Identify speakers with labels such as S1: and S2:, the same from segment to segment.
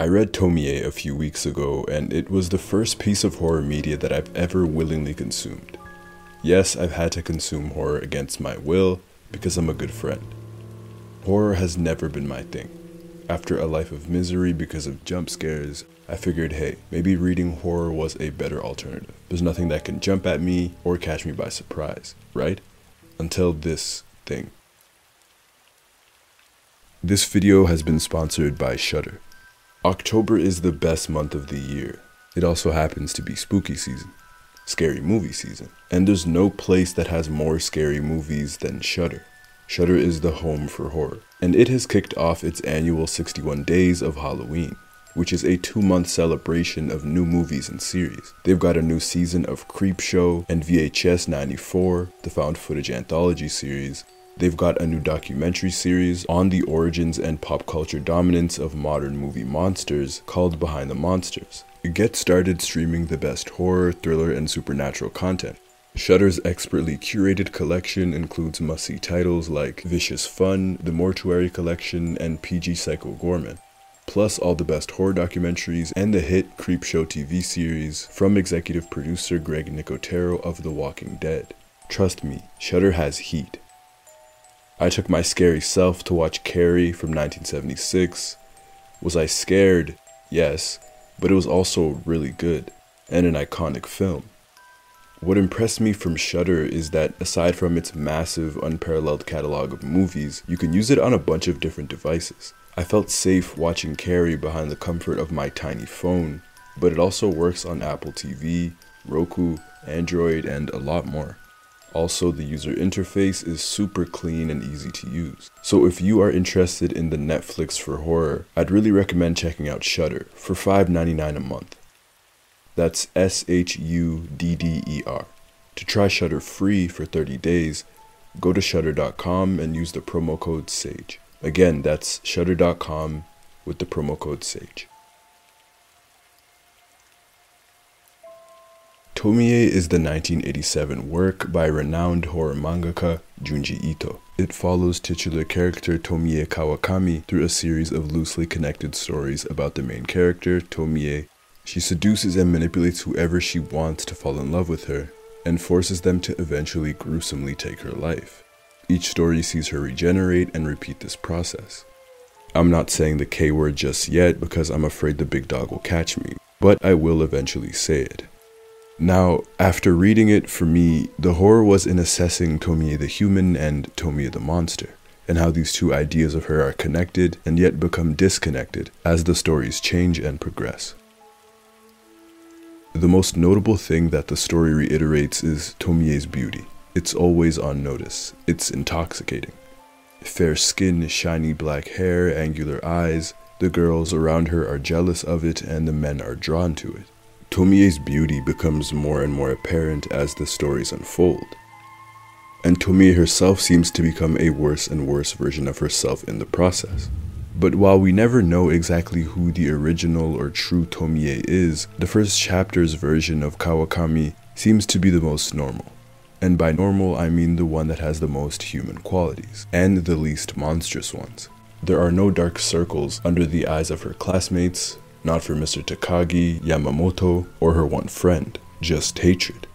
S1: I read Tomie a few weeks ago, and it was the first piece of horror media that I've ever willingly consumed. Yes, I've had to consume horror against my will because I'm a good friend. Horror has never been my thing. After a life of misery because of jump scares, I figured, hey, maybe reading horror was a better alternative. There's nothing that can jump at me or catch me by surprise, right? Until this thing. This video has been sponsored by Shudder. October is the best month of the year. It also happens to be spooky season, scary movie season, and there's no place that has more scary movies than Shudder. Shudder is the home for horror, and it has kicked off its annual 61 Days of Halloween, which is a two month celebration of new movies and series. They've got a new season of Creepshow and VHS 94, the found footage anthology series, They've got a new documentary series on the origins and pop culture dominance of modern movie monsters called Behind the Monsters. Get started streaming the best horror, thriller, and supernatural content. Shudder's expertly curated collection includes must-see titles like Vicious Fun, The Mortuary Collection, and PG Psycho Goreman, plus all the best horror documentaries and the hit Creepshow TV series from executive producer Greg Nicotero of The Walking Dead. Trust me, Shudder has heat. I took my scary self to watch Carrie from 1976. Was I scared? Yes, but it was also really good and an iconic film. What impressed me from Shudder is that aside from its massive, unparalleled catalog of movies, you can use it on a bunch of different devices. I felt safe watching Carrie behind the comfort of my tiny phone, but it also works on Apple TV, Roku, Android, and a lot more. Also, the user interface is super clean and easy to use. So if you are interested in the Netflix for horror, I'd really recommend checking out Shudder for $5.99 a month. That's S H U D D E R. To try Shudder free for 30 days, go to shudder.com and use the promo code SAGE. Again, that's shudder.com with the promo code SAGE. Tomie is the 1987 work by renowned horror mangaka Junji Ito. It follows titular character Tomie Kawakami through a series of loosely connected stories about the main character, Tomie. She seduces and manipulates whoever she wants to fall in love with her, and forces them to eventually gruesomely take her life. Each story sees her regenerate and repeat this process. I'm not saying the K word just yet because I'm afraid the big dog will catch me, but I will eventually say it. Now, after reading it, for me, the horror was in assessing Tomie the human and Tomie the monster, and how these two ideas of her are connected and yet become disconnected as the stories change and progress. The most notable thing that the story reiterates is Tomie's beauty. It's always on notice, it's intoxicating. Fair skin, shiny black hair, angular eyes, the girls around her are jealous of it and the men are drawn to it. Tomie's beauty becomes more and more apparent as the stories unfold. And Tomie herself seems to become a worse and worse version of herself in the process. But while we never know exactly who the original or true Tomie is, the first chapter's version of Kawakami seems to be the most normal. And by normal, I mean the one that has the most human qualities, and the least monstrous ones. There are no dark circles under the eyes of her classmates, not for Mr. Takagi, Yamamoto, or her one friend, just hatred.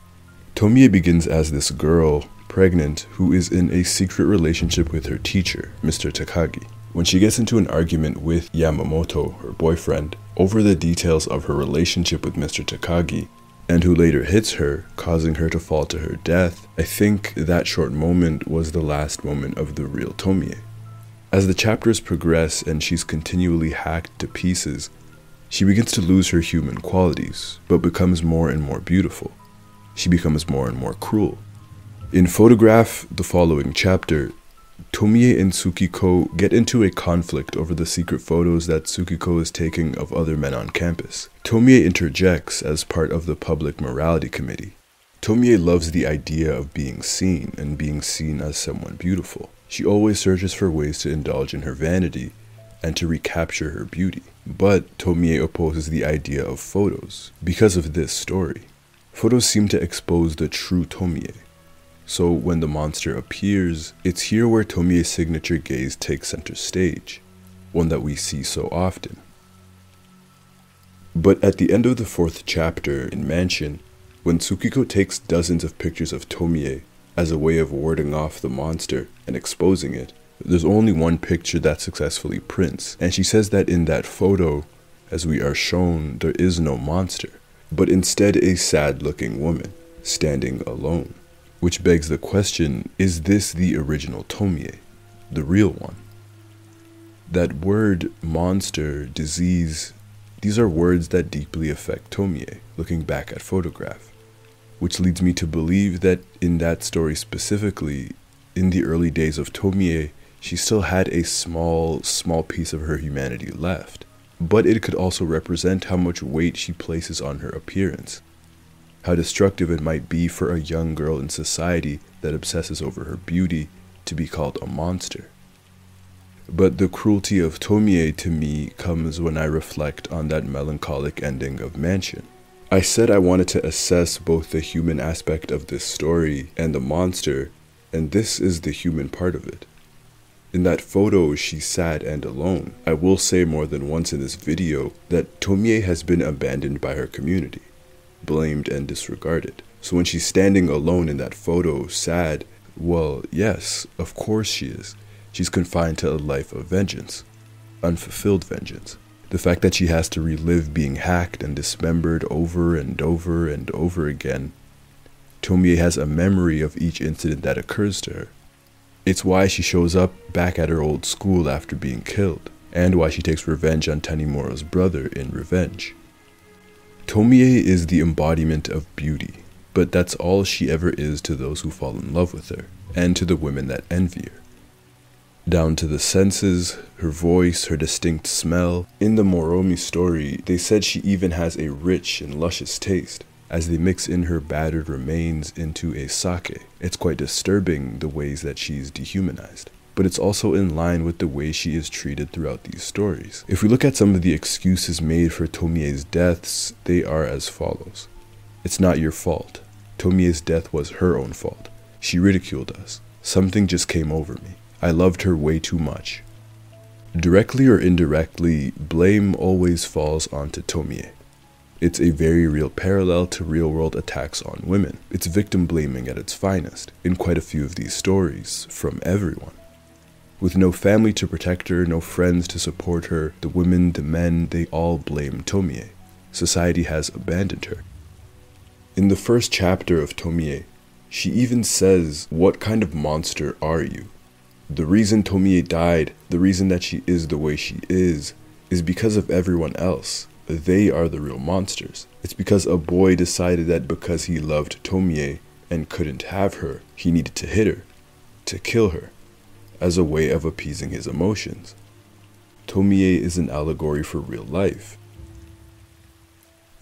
S1: Tomie begins as this girl, pregnant, who is in a secret relationship with her teacher, Mr. Takagi. When she gets into an argument with Yamamoto, her boyfriend, over the details of her relationship with Mr. Takagi, and who later hits her, causing her to fall to her death, I think that short moment was the last moment of the real Tomie. As the chapters progress and she's continually hacked to pieces, she begins to lose her human qualities, but becomes more and more beautiful. She becomes more and more cruel. In Photograph, the following chapter, Tomie and Tsukiko get into a conflict over the secret photos that Tsukiko is taking of other men on campus. Tomie interjects as part of the public morality committee. Tomie loves the idea of being seen and being seen as someone beautiful. She always searches for ways to indulge in her vanity and to recapture her beauty. But Tomie opposes the idea of photos because of this story. Photos seem to expose the true Tomie. So when the monster appears, it's here where Tomie's signature gaze takes center stage, one that we see so often. But at the end of the fourth chapter in Mansion, when Tsukiko takes dozens of pictures of Tomie as a way of warding off the monster and exposing it, there's only one picture that successfully prints, and she says that in that photo, as we are shown, there is no monster, but instead a sad looking woman standing alone. Which begs the question is this the original Tomie, the real one? That word monster, disease, these are words that deeply affect Tomie, looking back at photograph. Which leads me to believe that in that story specifically, in the early days of Tomie, she still had a small, small piece of her humanity left. But it could also represent how much weight she places on her appearance. How destructive it might be for a young girl in society that obsesses over her beauty to be called a monster. But the cruelty of Tomie to me comes when I reflect on that melancholic ending of Mansion. I said I wanted to assess both the human aspect of this story and the monster, and this is the human part of it. In that photo, she's sad and alone. I will say more than once in this video that Tomie has been abandoned by her community, blamed and disregarded. So when she's standing alone in that photo, sad, well, yes, of course she is. She's confined to a life of vengeance, unfulfilled vengeance. The fact that she has to relive being hacked and dismembered over and over and over again. Tomie has a memory of each incident that occurs to her. It's why she shows up back at her old school after being killed, and why she takes revenge on Tanimura's brother in Revenge. Tomie is the embodiment of beauty, but that's all she ever is to those who fall in love with her, and to the women that envy her. Down to the senses, her voice, her distinct smell. In the Moromi story, they said she even has a rich and luscious taste as they mix in her battered remains into a sake. It's quite disturbing the ways that she's dehumanized. But it's also in line with the way she is treated throughout these stories. If we look at some of the excuses made for Tomie's deaths, they are as follows. It's not your fault. Tomie's death was her own fault. She ridiculed us. Something just came over me. I loved her way too much. Directly or indirectly, blame always falls onto Tomie. It's a very real parallel to real world attacks on women. It's victim blaming at its finest in quite a few of these stories, from everyone. With no family to protect her, no friends to support her, the women, the men, they all blame Tomie. Society has abandoned her. In the first chapter of Tomie, she even says, What kind of monster are you? The reason Tomie died, the reason that she is the way she is, is because of everyone else they are the real monsters. It's because a boy decided that because he loved Tomie and couldn't have her, he needed to hit her, to kill her, as a way of appeasing his emotions. Tomie is an allegory for real life.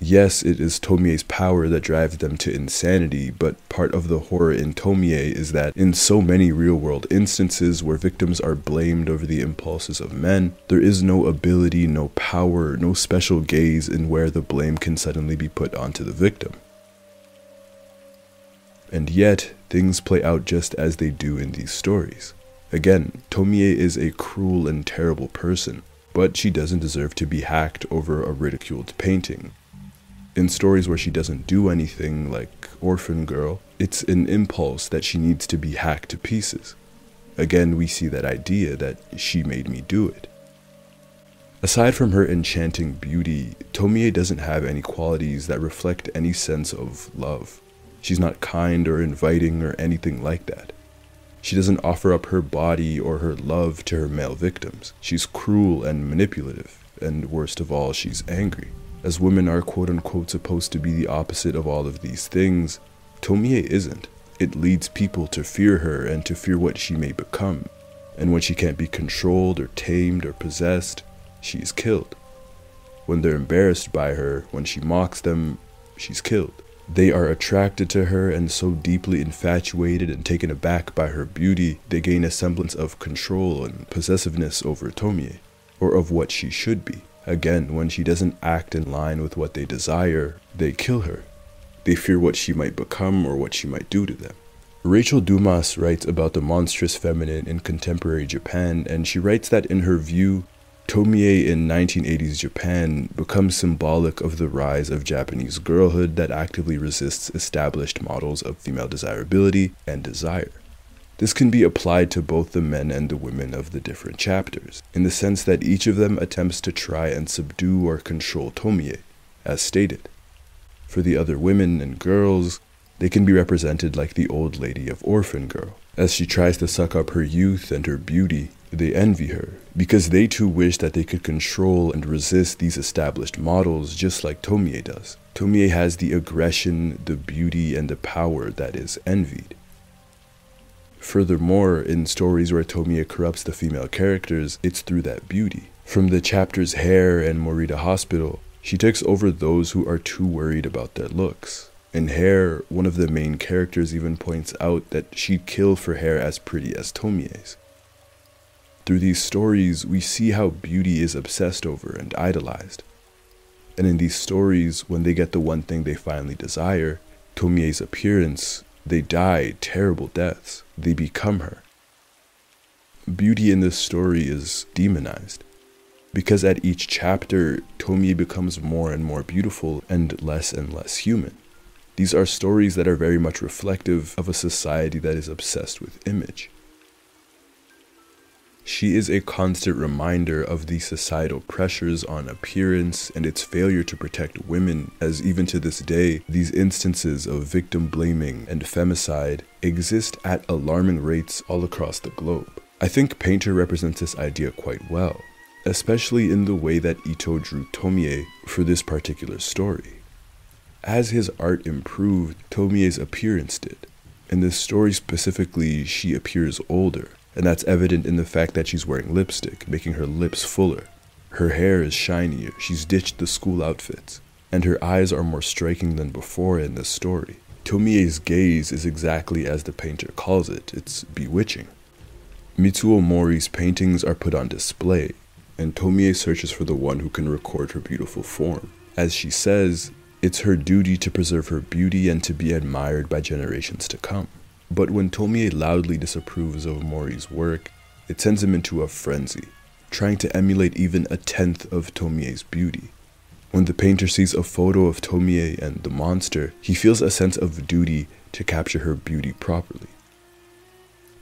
S1: Yes, it is Tomie's power that drives them to insanity, but part of the horror in Tomie is that in so many real world instances where victims are blamed over the impulses of men, there is no ability, no power, no special gaze in where the blame can suddenly be put onto the victim. And yet, things play out just as they do in these stories. Again, Tomie is a cruel and terrible person, but she doesn't deserve to be hacked over a ridiculed painting in stories where she doesn't do anything, like Orphan Girl, it's an impulse that she needs to be hacked to pieces. Again, we see that idea that she made me do it. Aside from her enchanting beauty, Tomie doesn't have any qualities that reflect any sense of love. She's not kind or inviting or anything like that. She doesn't offer up her body or her love to her male victims. She's cruel and manipulative, and worst of all, she's angry. As women are quote unquote supposed to be the opposite of all of these things, Tomie isn't. It leads people to fear her and to fear what she may become. And when she can't be controlled or tamed or possessed, she is killed. When they're embarrassed by her, when she mocks them, she's killed. They are attracted to her and so deeply infatuated and taken aback by her beauty, they gain a semblance of control and possessiveness over Tomie, or of what she should be. Again, when she doesn't act in line with what they desire, they kill her. They fear what she might become or what she might do to them. Raechel Dumas writes about the monstrous feminine in contemporary Japan, and she writes that in her view, Tomie in 1980s Japan becomes symbolic of the rise of Japanese girlhood that actively resists established models of female desirability and desire. This can be applied to both the men and the women of the different chapters, in the sense that each of them attempts to try and subdue or control Tomie, as stated. For the other women and girls, they can be represented like the old lady of Orphan Girl. As she tries to suck up her youth and her beauty, they envy her, because they too wish that they could control and resist these established models just like Tomie does. Tomie has the aggression, the beauty, and the power that is envied. Furthermore, in stories where Tomie corrupts the female characters, it's through that beauty. From the chapters Hair and Morita Hospital, she takes over those who are too worried about their looks. In Hair, one of the main characters even points out that she'd kill for hair as pretty as Tomie's. Through these stories, we see how beauty is obsessed over and idolized. And in these stories, when they get the one thing they finally desire, Tomie's appearance, they die terrible deaths. They become her. Beauty in this story is demonized because at each chapter, Tomie becomes more and more beautiful and less and less human. These are stories that are very much reflective of a society that is obsessed with image. She is a constant reminder of the societal pressures on appearance and its failure to protect women, as even to this day, these instances of victim blaming and femicide exist at alarming rates all across the globe. I think Painter represents this idea quite well especially in the way that Ito drew Tomie for this particular story. As his art improved, Tomie's appearance did. In this story specifically, she appears older, and that's evident in the fact that she's wearing lipstick, making her lips fuller. Her hair is shinier, she's ditched the school outfits, and her eyes are more striking than before in this story. Tomie's gaze is exactly as the painter calls it, it's bewitching. Mitsuo Mori's paintings are put on display, and Tomie searches for the one who can record her beautiful form. As she says, it's her duty to preserve her beauty and to be admired by generations to come. But when Tomie loudly disapproves of Mori's work, it sends him into a frenzy, trying to emulate even a tenth of Tomie's beauty. When the painter sees a photo of Tomie and the monster, he feels a sense of duty to capture her beauty properly.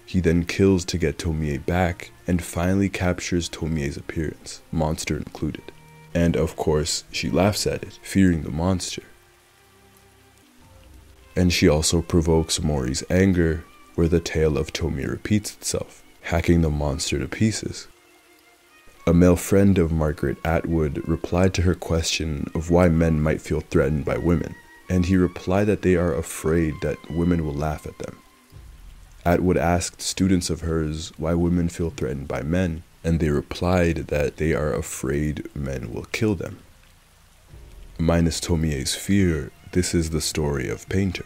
S1: He then kills to get Tomie back and finally captures Tomie's appearance, monster included. And of course, she laughs at it, fearing the monster. And she also provokes Mori's anger, where the tale of Tomie repeats itself, hacking the monster to pieces. A male friend of Margaret Atwood replied to her question of why men might feel threatened by women, and he replied that they are afraid that women will laugh at them. Atwood asked students of hers why women feel threatened by men, and they replied that they are afraid men will kill them. Minus Tomie's fear, this is the story of Painter.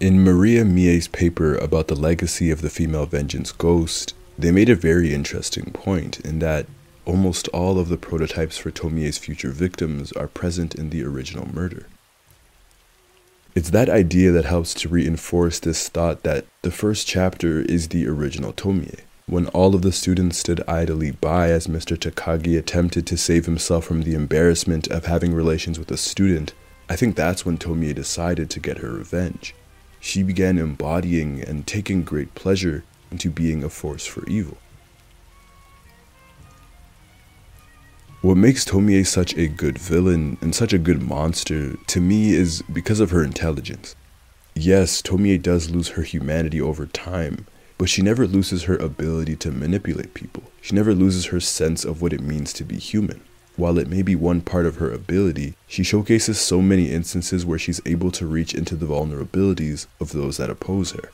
S1: In Maria Mie's paper about the legacy of the female vengeance ghost, they made a very interesting point in that almost all of the prototypes for Tomie's future victims are present in the original murder. It's that idea that helps to reinforce this thought that the first chapter is the original Tomie. When all of the students stood idly by as Mr. Takagi attempted to save himself from the embarrassment of having relations with a student, I think that's when Tomie decided to get her revenge. She began embodying and taking great pleasure into being a force for evil. What makes Tomie such a good villain and such a good monster to me is because of her intelligence. Yes, Tomie does lose her humanity over time, but she never loses her ability to manipulate people. She never loses her sense of what it means to be human. While it may be one part of her ability, she showcases so many instances where she's able to reach into the vulnerabilities of those that oppose her.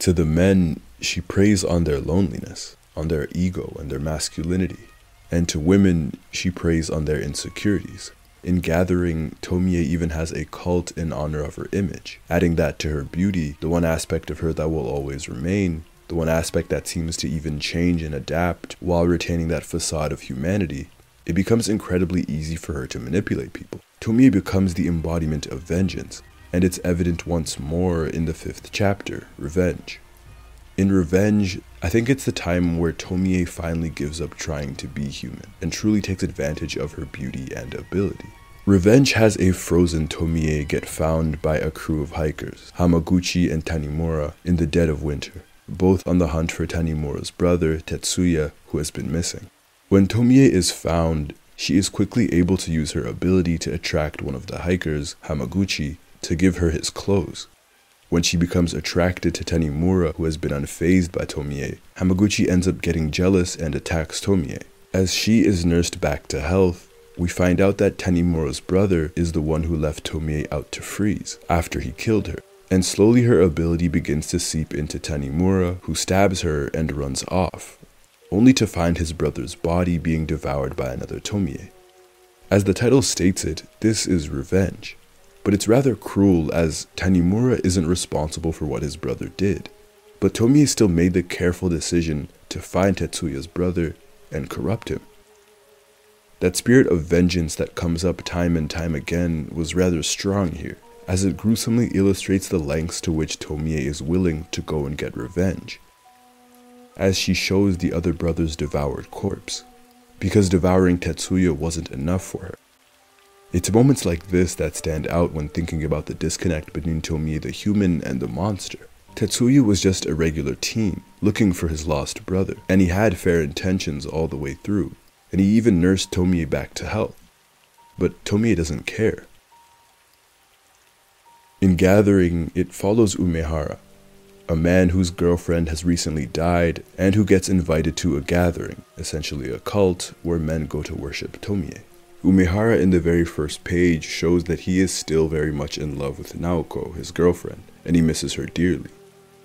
S1: To the men, she preys on their loneliness, on their ego and their masculinity and to women, she preys on their insecurities. In Gathering, Tomie even has a cult in honor of her image. Adding that to her beauty, the one aspect of her that will always remain, the one aspect that seems to even change and adapt while retaining that facade of humanity, it becomes incredibly easy for her to manipulate people. Tomie becomes the embodiment of vengeance, and it's evident once more in the fifth chapter, Revenge. In Revenge, I think it's the time where Tomie finally gives up trying to be human and truly takes advantage of her beauty and ability. Revenge has a frozen Tomie get found by a crew of hikers, Hamaguchi and Tanimura, in the dead of winter, both on the hunt for Tanimura's brother, Tetsuya, who has been missing. When Tomie is found, she is quickly able to use her ability to attract one of the hikers, Hamaguchi, to give her his clothes. When she becomes attracted to Tanimura, who has been unfazed by Tomie, Hamaguchi ends up getting jealous and attacks Tomie. As she is nursed back to health, we find out that Tanimura's brother is the one who left Tomie out to freeze after he killed her. And slowly her ability begins to seep into Tanimura, who stabs her and runs off, only to find his brother's body being devoured by another Tomie. As the title states it, this is revenge. But it's rather cruel as Tanimura isn't responsible for what his brother did. But Tomie still made the careful decision to find Tetsuya's brother and corrupt him. That spirit of vengeance that comes up time and time again was rather strong here, as it gruesomely illustrates the lengths to which Tomie is willing to go and get revenge. As she shows the other brother's devoured corpse, because devouring Tetsuya wasn't enough for her. It's moments like this that stand out when thinking about the disconnect between Tomie the human and the monster. Tetsuya was just a regular teen, looking for his lost brother, and he had fair intentions all the way through and he even nursed Tomie back to health. But Tomie doesn't care. In Gathering, it follows Umehara, a man whose girlfriend has recently died and who gets invited to a gathering, essentially a cult where men go to worship Tomie. Umehara in the very first page shows that he is still very much in love with Naoko, his girlfriend, and he misses her dearly.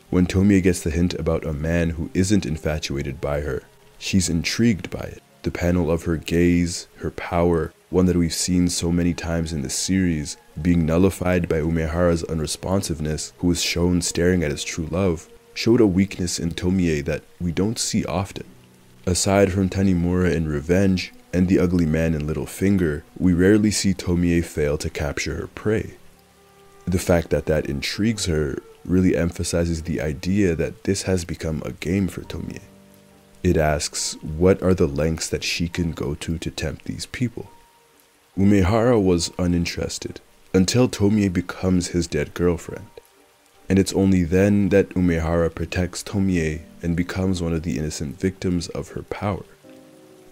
S1: When Tomie gets the hint about a man who isn't infatuated by her, she's intrigued by it the panel of her gaze, her power, one that we've seen so many times in the series, being nullified by Umehara's unresponsiveness, who is shown staring at his true love, showed a weakness in Tomie that we don't see often. Aside from Tanimura in Revenge and the ugly man in Little Finger, we rarely see Tomie fail to capture her prey. The fact that that intrigues her really emphasizes the idea that this has become a game for Tomie. It asks, what are the lengths that she can go to to tempt these people? Umehara was uninterested until Tomie becomes his dead girlfriend. And it's only then that Umehara protects Tomie and becomes one of the innocent victims of her power.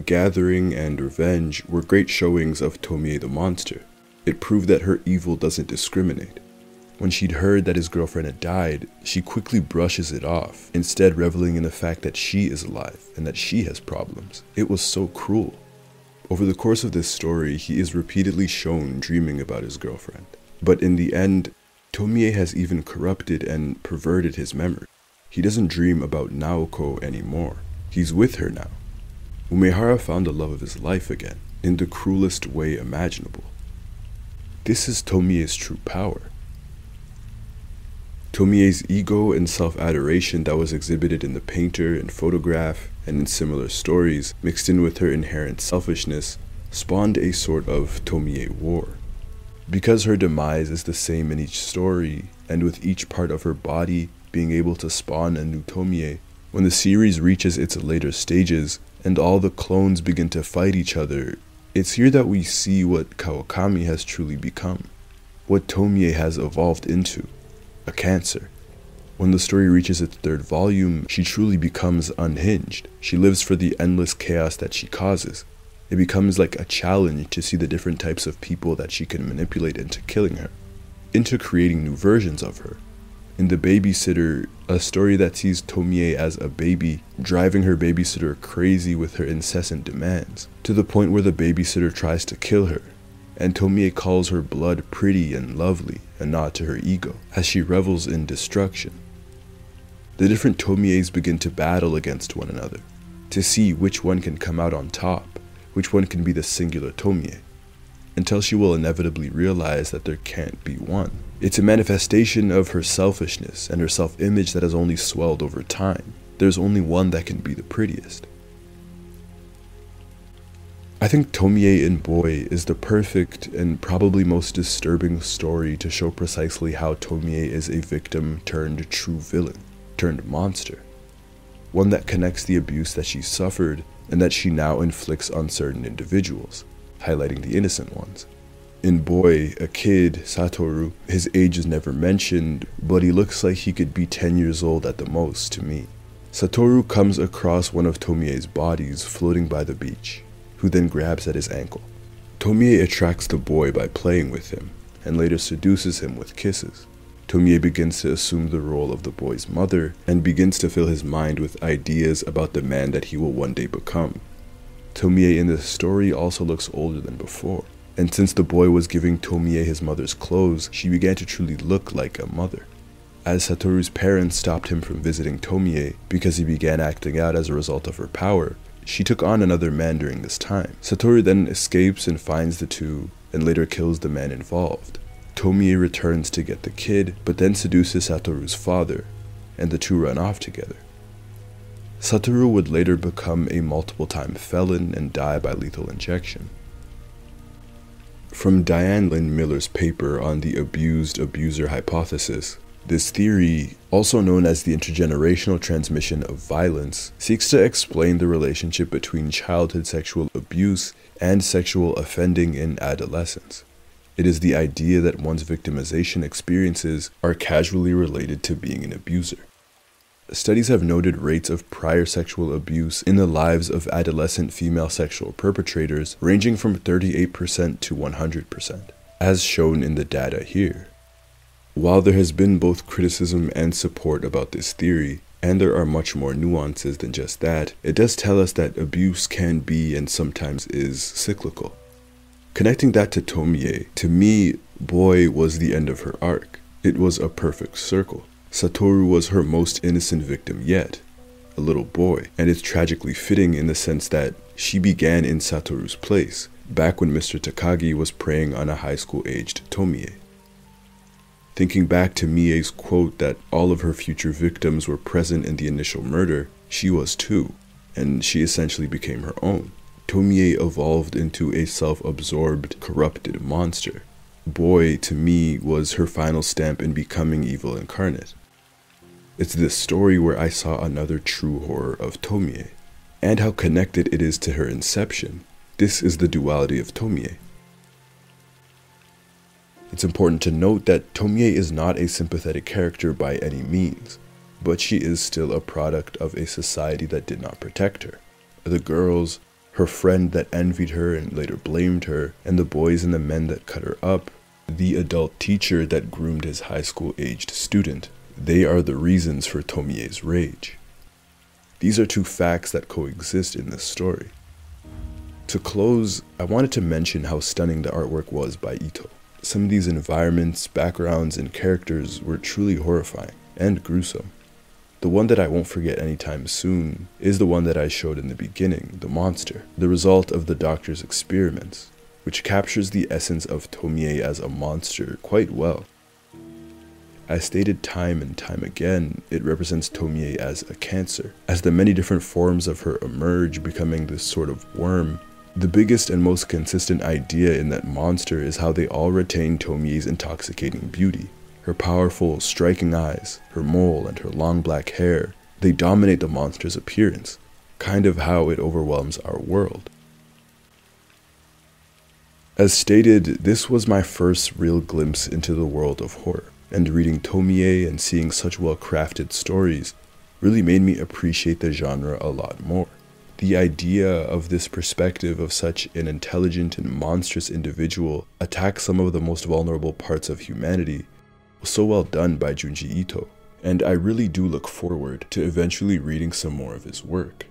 S1: Gathering and Revenge were great showings of Tomie the monster. It proved that her evil doesn't discriminate. When she'd heard that his girlfriend had died, she quickly brushes it off, instead reveling in the fact that she is alive and that she has problems. It was so cruel. Over the course of this story, he is repeatedly shown dreaming about his girlfriend. But in the end, Tomie has even corrupted and perverted his memory. He doesn't dream about Naoko anymore. He's with her now. Umehara found the love of his life again, in the cruelest way imaginable. This is Tomie's true power. Tomie's ego and self adoration that was exhibited in the painter and photograph and in similar stories, mixed in with her inherent selfishness, spawned a sort of Tomie war. Because her demise is the same in each story, and with each part of her body being able to spawn a new Tomie, when the series reaches its later stages and all the clones begin to fight each other, it's here that we see what Kawakami has truly become, what Tomie has evolved into a cancer. When the story reaches its third volume, she truly becomes unhinged. She lives for the endless chaos that she causes. It becomes like a challenge to see the different types of people that she can manipulate into killing her, into creating new versions of her. In The Babysitter, a story that sees Tomie as a baby, driving her babysitter crazy with her incessant demands, to the point where the babysitter tries to kill her, and Tomie calls her blood pretty and lovely, a nod to her ego, as she revels in destruction. The different Tomies begin to battle against one another, to see which one can come out on top, which one can be the singular Tomie, until she will inevitably realize that there can't be one. It's a manifestation of her selfishness and her self image that has only swelled over time. There's only one that can be the prettiest. I think Tomie in Boy is the perfect and probably most disturbing story to show precisely how Tomie is a victim turned true villain turned monster. One that connects the abuse that she suffered and that she now inflicts on certain individuals, highlighting the innocent ones. In Boy, a kid, Satoru, his age is never mentioned, but he looks like he could be 10 years old at the most to me. Satoru comes across one of Tomie's bodies floating by the beach, who then grabs at his ankle. Tomie attracts the boy by playing with him, and later seduces him with kisses. Tomie begins to assume the role of the boy's mother and begins to fill his mind with ideas about the man that he will one day become. Tomie in the story also looks older than before, and since the boy was giving Tomie his mother's clothes, she began to truly look like a mother. As Satoru's parents stopped him from visiting Tomie because he began acting out as a result of her power, she took on another man during this time. Satoru then escapes and finds the two, and later kills the man involved. Tomie returns to get the kid, but then seduces Satoru's father, and the two run off together. Satoru would later become a multiple time felon and die by lethal injection. From Diane Lynn Miller's paper on the abused abuser hypothesis, this theory, also known as the intergenerational transmission of violence, seeks to explain the relationship between childhood sexual abuse and sexual offending in adolescence. It is the idea that one's victimization experiences are casually related to being an abuser. Studies have noted rates of prior sexual abuse in the lives of adolescent female sexual perpetrators ranging from 38% to 100%, as shown in the data here. While there has been both criticism and support about this theory, and there are much more nuances than just that, it does tell us that abuse can be and sometimes is cyclical. Connecting that to Tomie, to me, Boy was the end of her arc. It was a perfect circle. Satoru was her most innocent victim yet, a little boy, and it's tragically fitting in the sense that she began in Satoru's place, back when Mr. Takagi was preying on a high school aged Tomie. Thinking back to Mie's quote that all of her future victims were present in the initial murder, she was too, and she essentially became her own. Tomie evolved into a self absorbed, corrupted monster. Boy, to me, was her final stamp in becoming evil incarnate. It's this story where I saw another true horror of Tomie, and how connected it is to her inception. This is the duality of Tomie. It's important to note that Tomie is not a sympathetic character by any means, but she is still a product of a society that did not protect her. The girls, her friend that envied her and later blamed her, and the boys and the men that cut her up, the adult teacher that groomed his high school aged student, they are the reasons for Tomie's rage. These are two facts that coexist in this story. To close, I wanted to mention how stunning the artwork was by Ito. Some of these environments, backgrounds, and characters were truly horrifying and gruesome. The one that I won't forget anytime soon is the one that I showed in the beginning, the monster, the result of the doctor's experiments, which captures the essence of Tomie as a monster quite well. As stated time and time again, it represents Tomie as a cancer, as the many different forms of her emerge, becoming this sort of worm the biggest and most consistent idea in that monster is how they all retain Tomie's intoxicating beauty. Her powerful, striking eyes, her mole, and her long black hair, they dominate the monster's appearance, kind of how it overwhelms our world. As stated, this was my first real glimpse into the world of horror, and reading Tomie and seeing such well crafted stories really made me appreciate the genre a lot more the idea of this perspective of such an intelligent and monstrous individual attack some of the most vulnerable parts of humanity was so well done by Junji Ito, and I really do look forward to eventually reading some more of his work.